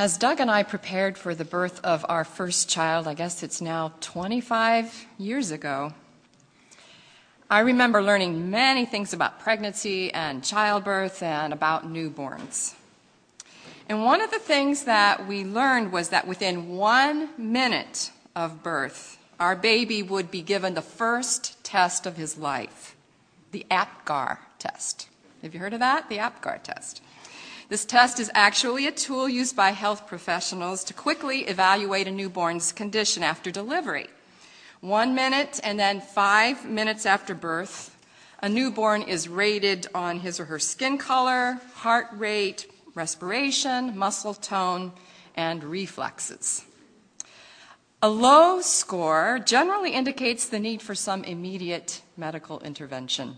As Doug and I prepared for the birth of our first child, I guess it's now 25 years ago, I remember learning many things about pregnancy and childbirth and about newborns. And one of the things that we learned was that within one minute of birth, our baby would be given the first test of his life, the APGAR test. Have you heard of that? The APGAR test. This test is actually a tool used by health professionals to quickly evaluate a newborn's condition after delivery. One minute and then five minutes after birth, a newborn is rated on his or her skin color, heart rate, respiration, muscle tone, and reflexes. A low score generally indicates the need for some immediate medical intervention.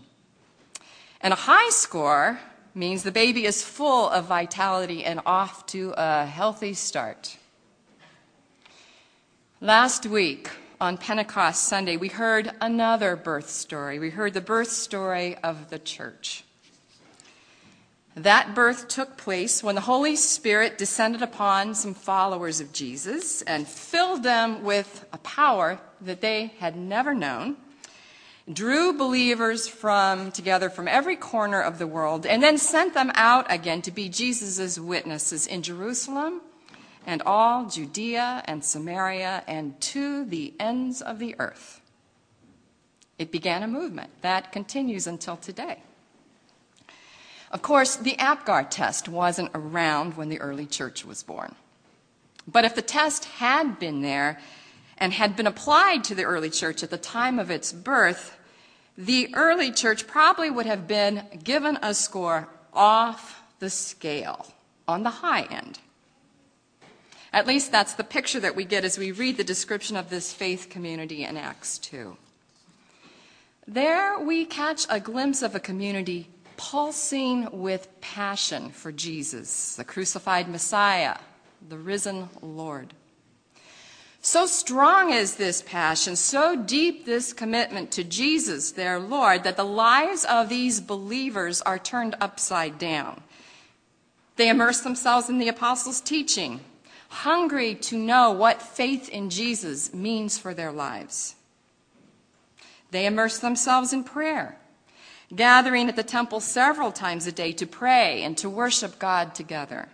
And a high score means the baby is full of vitality and off to a healthy start. Last week on Pentecost Sunday, we heard another birth story. We heard the birth story of the church. That birth took place when the Holy Spirit descended upon some followers of Jesus and filled them with a power that they had never known drew believers from together from every corner of the world and then sent them out again to be Jesus' witnesses in Jerusalem and all Judea and Samaria and to the ends of the earth. It began a movement that continues until today. Of course, the APGAR test wasn't around when the early church was born. But if the test had been there, and had been applied to the early church at the time of its birth, the early church probably would have been given a score off the scale, on the high end. At least that's the picture that we get as we read the description of this faith community in Acts 2. There we catch a glimpse of a community pulsing with passion for Jesus, the crucified Messiah, the risen Lord. So strong is this passion, so deep this commitment to Jesus, their Lord, that the lives of these believers are turned upside down. They immerse themselves in the apostles' teaching, hungry to know what faith in Jesus means for their lives. They immerse themselves in prayer, gathering at the temple several times a day to pray and to worship God together.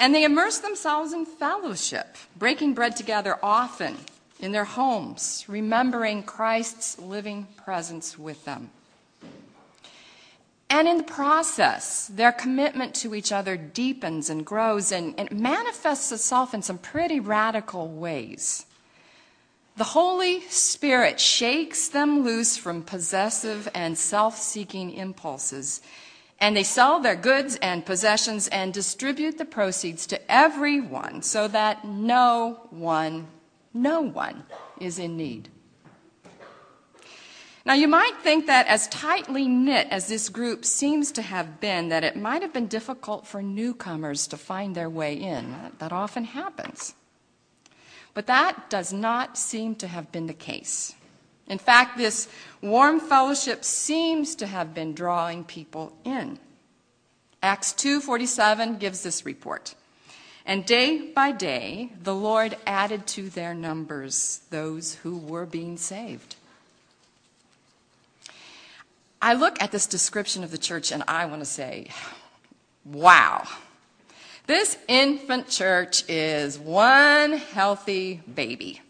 And they immerse themselves in fellowship, breaking bread together often in their homes, remembering Christ's living presence with them. And in the process, their commitment to each other deepens and grows and, and manifests itself in some pretty radical ways. The Holy Spirit shakes them loose from possessive and self seeking impulses and they sell their goods and possessions and distribute the proceeds to everyone so that no one, no one is in need. Now, you might think that as tightly knit as this group seems to have been, that it might have been difficult for newcomers to find their way in. That often happens. But that does not seem to have been the case. In fact, this warm fellowship seems to have been drawing people in. Acts 2:47 gives this report. And day by day the Lord added to their numbers those who were being saved. I look at this description of the church and I want to say, wow. This infant church is one healthy baby.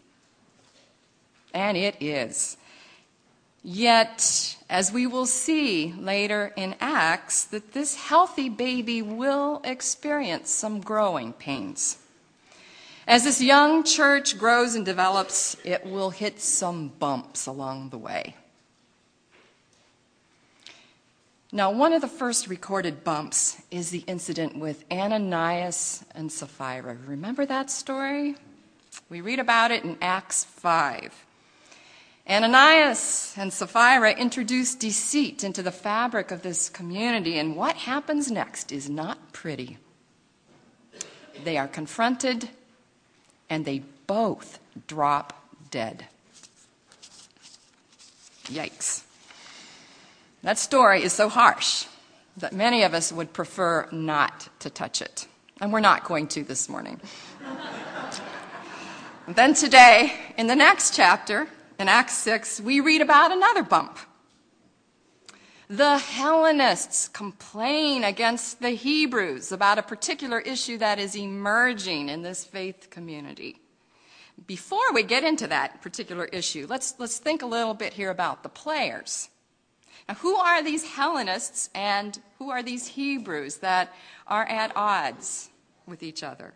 And it is. Yet, as we will see later in Acts, that this healthy baby will experience some growing pains. As this young church grows and develops, it will hit some bumps along the way. Now, one of the first recorded bumps is the incident with Ananias and Sapphira. Remember that story? We read about it in Acts 5. Ananias and Sapphira introduce deceit into the fabric of this community, and what happens next is not pretty. They are confronted, and they both drop dead. Yikes. That story is so harsh that many of us would prefer not to touch it. And we're not going to this morning. then today, in the next chapter, in Acts 6, we read about another bump. The Hellenists complain against the Hebrews about a particular issue that is emerging in this faith community. Before we get into that particular issue, let's, let's think a little bit here about the players. Now, who are these Hellenists and who are these Hebrews that are at odds with each other?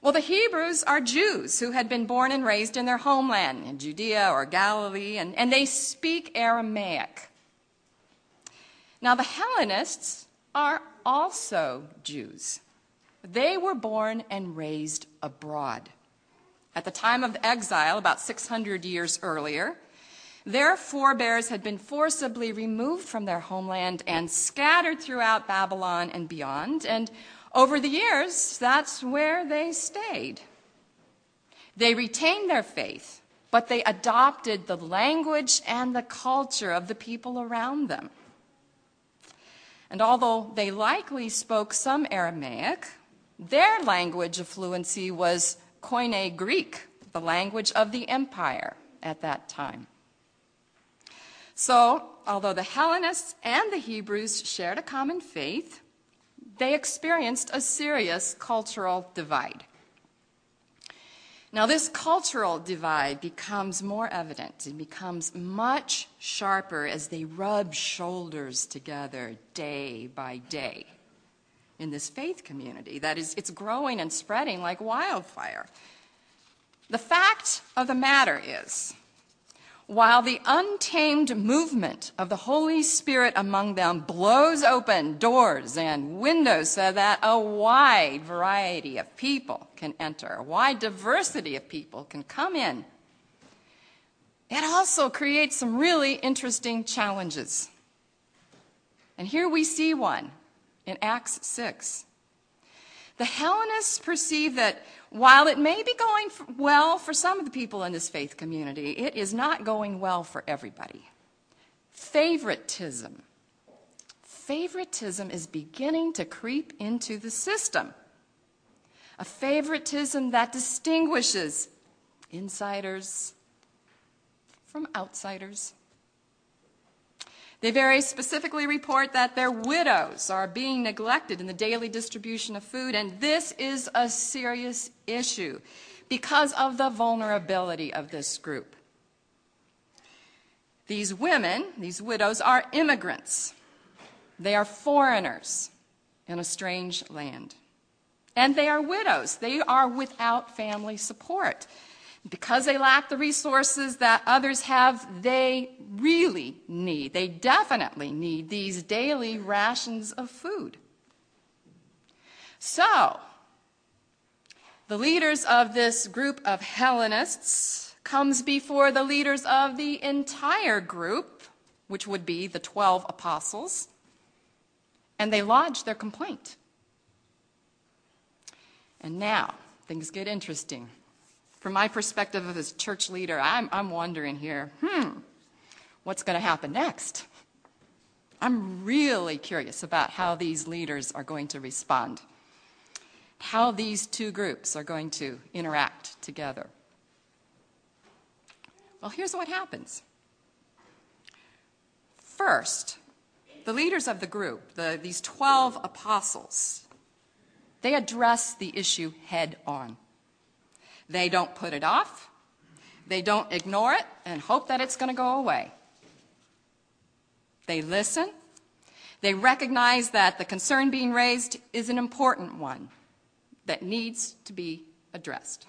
Well, the Hebrews are Jews who had been born and raised in their homeland in Judea or Galilee, and, and they speak Aramaic. Now, the Hellenists are also Jews. They were born and raised abroad. At the time of the exile, about 600 years earlier, their forebears had been forcibly removed from their homeland and scattered throughout Babylon and beyond. And over the years, that's where they stayed. They retained their faith, but they adopted the language and the culture of the people around them. And although they likely spoke some Aramaic, their language of fluency was Koine Greek, the language of the empire at that time. So, although the Hellenists and the Hebrews shared a common faith, they experienced a serious cultural divide. Now, this cultural divide becomes more evident. It becomes much sharper as they rub shoulders together day by day in this faith community. That is, it's growing and spreading like wildfire. The fact of the matter is, while the untamed movement of the Holy Spirit among them blows open doors and windows so that a wide variety of people can enter, a wide diversity of people can come in, it also creates some really interesting challenges. And here we see one in Acts 6. The Hellenists perceive that while it may be going well for some of the people in this faith community, it is not going well for everybody. Favoritism. Favoritism is beginning to creep into the system. A favoritism that distinguishes insiders from outsiders. They very specifically report that their widows are being neglected in the daily distribution of food, and this is a serious issue because of the vulnerability of this group. These women, these widows, are immigrants. They are foreigners in a strange land. And they are widows. They are without family support. Because they lack the resources that others have, they really need, they definitely need these daily rations of food. So, the leaders of this group of Hellenists comes before the leaders of the entire group, which would be the 12 apostles, and they lodge their complaint. And now, things get interesting from my perspective as church leader, I'm, I'm wondering here, hmm, what's going to happen next? I'm really curious about how these leaders are going to respond, how these two groups are going to interact together. Well, here's what happens. First, the leaders of the group, the, these 12 apostles, they address the issue head on. They don't put it off. They don't ignore it and hope that it's going to go away. They listen. They recognize that the concern being raised is an important one that needs to be addressed.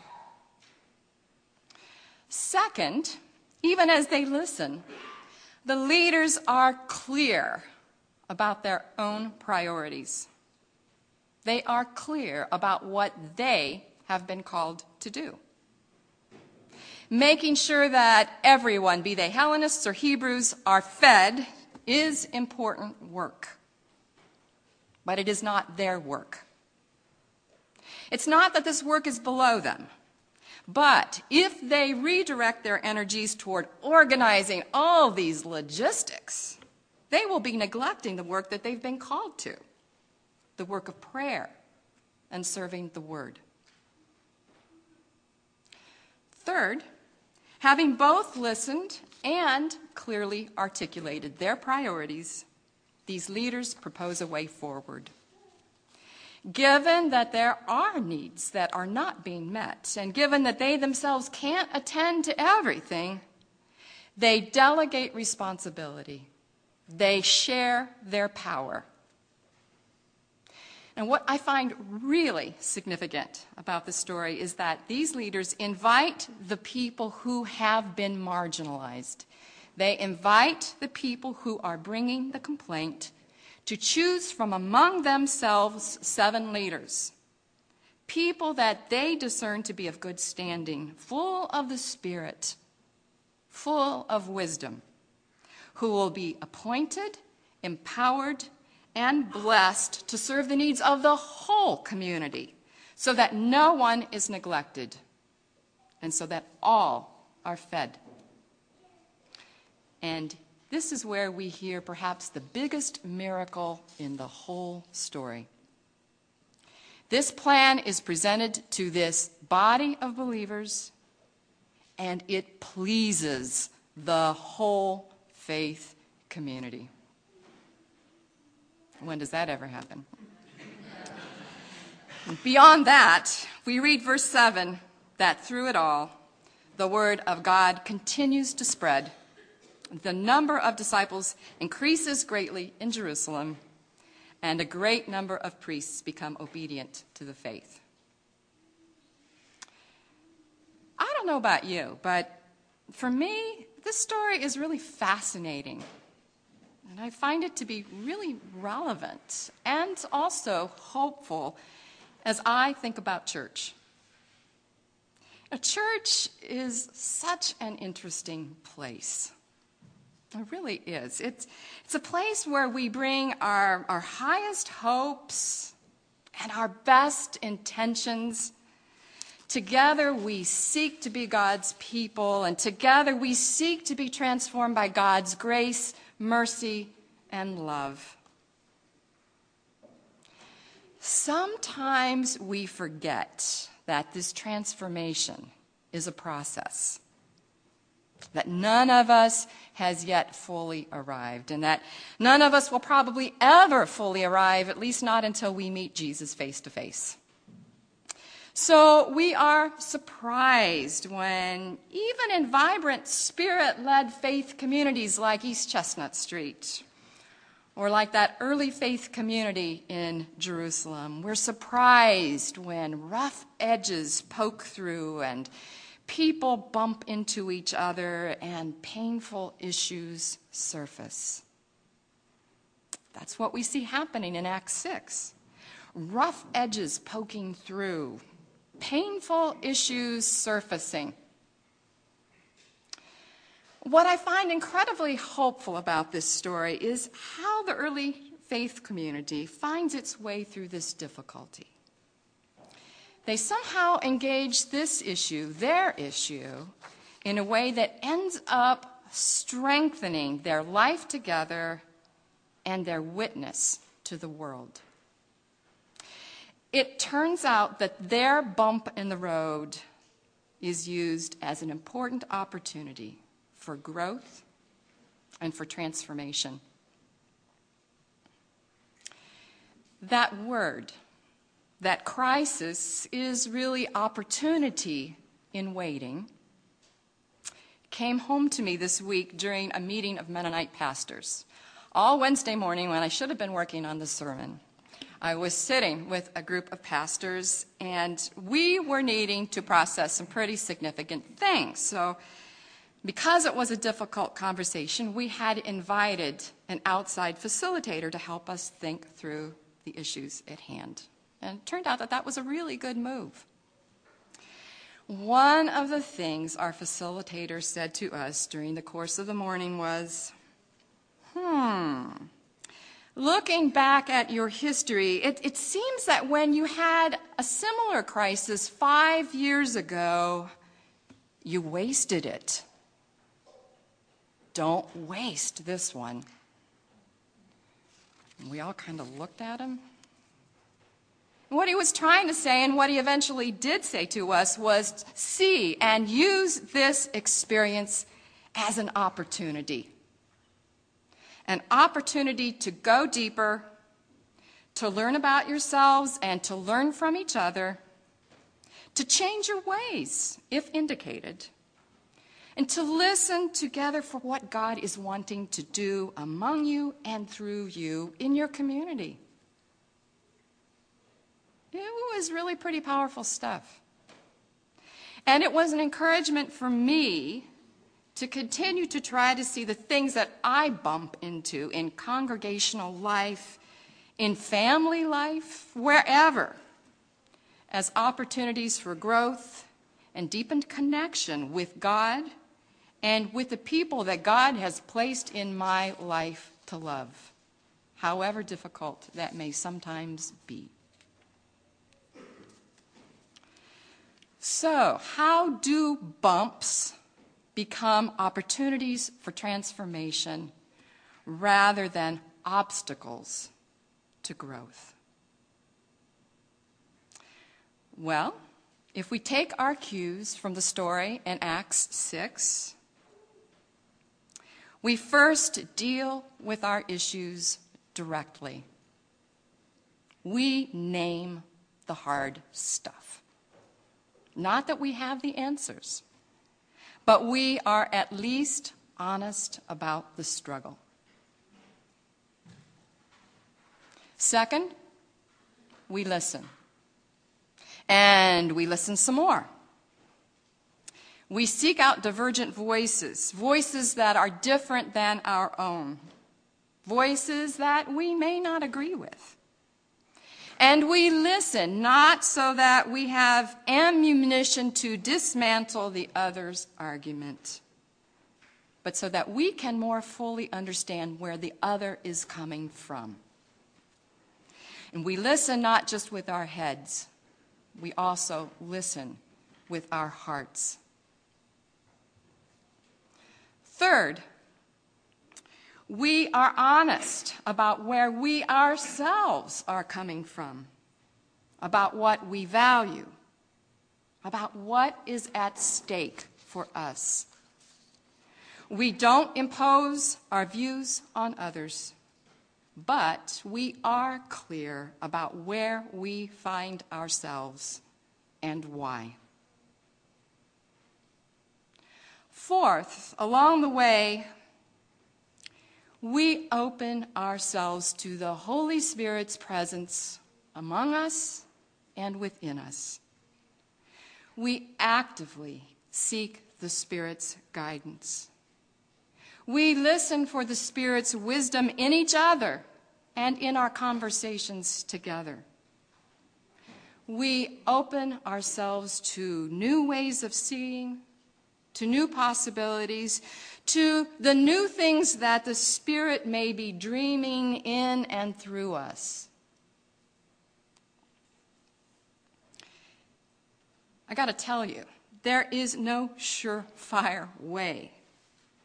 Second, even as they listen, the leaders are clear about their own priorities. They are clear about what they have been called to do. Making sure that everyone, be they Hellenists or Hebrews, are fed is important work. But it is not their work. It's not that this work is below them. But if they redirect their energies toward organizing all these logistics, they will be neglecting the work that they've been called to the work of prayer, and serving the word. Third, having both listened and clearly articulated their priorities, these leaders propose a way forward. Given that there are needs that are not being met, and given that they themselves can't attend to everything, they delegate responsibility. They share their power. And what I find really significant about the story is that these leaders invite the people who have been marginalized. They invite the people who are bringing the complaint to choose from among themselves seven leaders, people that they discern to be of good standing, full of the Spirit, full of wisdom, who will be appointed, empowered, and blessed to serve the needs of the whole community so that no one is neglected and so that all are fed. And this is where we hear perhaps the biggest miracle in the whole story. This plan is presented to this body of believers, and it pleases the whole faith community. When does that ever happen? Beyond that, we read verse 7 that through it all, the word of God continues to spread the number of disciples increases greatly in Jerusalem, and a great number of priests become obedient to the faith. I don't know about you, but for me, this story is really fascinating. And I find it to be really relevant and also hopeful as I think about church. A church is such an interesting place. It really is. It's, it's a place where we bring our, our highest hopes and our best intentions. Together we seek to be God's people, and together we seek to be transformed by God's grace, mercy, and love. Sometimes we forget that this transformation is a process that none of us has yet fully arrived, and that none of us will probably ever fully arrive, at least not until we meet Jesus face to face. So we are surprised when, even in vibrant, spirit led faith communities like East Chestnut Street, or like that early faith community in Jerusalem, we're surprised when rough edges poke through and people bump into each other and painful issues surface. That's what we see happening in Acts 6. Rough edges poking through, painful issues surfacing. What I find incredibly hopeful about this story is how the early faith community finds its way through this difficulty they somehow engage this issue, their issue, in a way that ends up strengthening their life together and their witness to the world. It turns out that their bump in the road is used as an important opportunity for growth and for transformation. That word, that crisis is really opportunity in waiting came home to me this week during a meeting of Mennonite pastors. All Wednesday morning, when I should have been working on the sermon, I was sitting with a group of pastors, and we were needing to process some pretty significant things. So, because it was a difficult conversation, we had invited an outside facilitator to help us think through the issues at hand. And it turned out that that was a really good move. One of the things our facilitator said to us during the course of the morning was, hmm, looking back at your history, it, it, seems that when you had a similar crisis five years ago, you wasted it. Don't waste this one. And we all kind of looked at him What he was trying to say, and what he eventually did say to us, was see and use this experience as an opportunity. An opportunity to go deeper, to learn about yourselves and to learn from each other, to change your ways, if indicated, and to listen together for what God is wanting to do among you and through you in your community. It was really pretty powerful stuff. And it was an encouragement for me to continue to try to see the things that I bump into in congregational life, in family life, wherever, as opportunities for growth and deepened connection with God and with the people that God has placed in my life to love, however difficult that may sometimes be. So, how do bumps become opportunities for transformation rather than obstacles to growth? Well, if we take our cues from the story in Acts 6, we first deal with our issues directly. We name the hard stuff. Not that we have the answers, but we are at least honest about the struggle. Second, we listen. And we listen some more. We seek out divergent voices, voices that are different than our own, voices that we may not agree with. And we listen, not so that we have ammunition to dismantle the other's argument, but so that we can more fully understand where the other is coming from. And we listen not just with our heads, we also listen with our hearts. Third, we are honest about where we ourselves are coming from, about what we value, about what is at stake for us. We don't impose our views on others, but we are clear about where we find ourselves and why. Fourth, along the way, we open ourselves to the Holy Spirit's presence among us and within us. We actively seek the Spirit's guidance. We listen for the Spirit's wisdom in each other and in our conversations together. We open ourselves to new ways of seeing, to new possibilities, to the new things that the Spirit may be dreaming in and through us. I got to tell you, there is no surefire way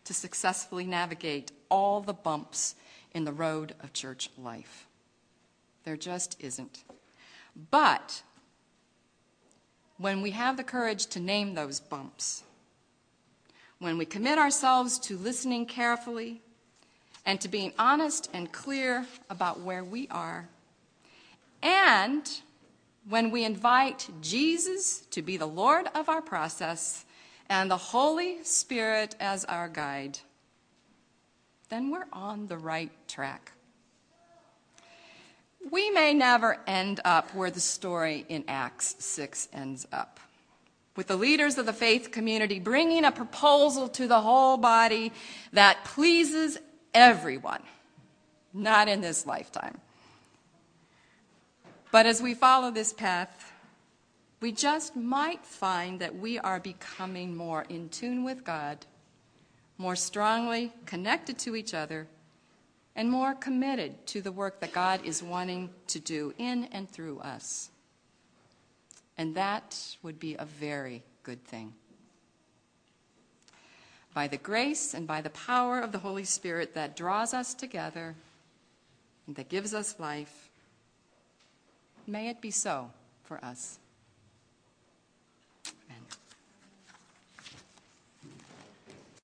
to successfully navigate all the bumps in the road of church life. There just isn't. But when we have the courage to name those bumps, when we commit ourselves to listening carefully and to being honest and clear about where we are, and when we invite Jesus to be the Lord of our process and the Holy Spirit as our guide, then we're on the right track. We may never end up where the story in Acts 6 ends up with the leaders of the faith community bringing a proposal to the whole body that pleases everyone, not in this lifetime. But as we follow this path, we just might find that we are becoming more in tune with God, more strongly connected to each other, and more committed to the work that God is wanting to do in and through us. And that would be a very good thing. By the grace and by the power of the Holy Spirit that draws us together and that gives us life, May it be so for us.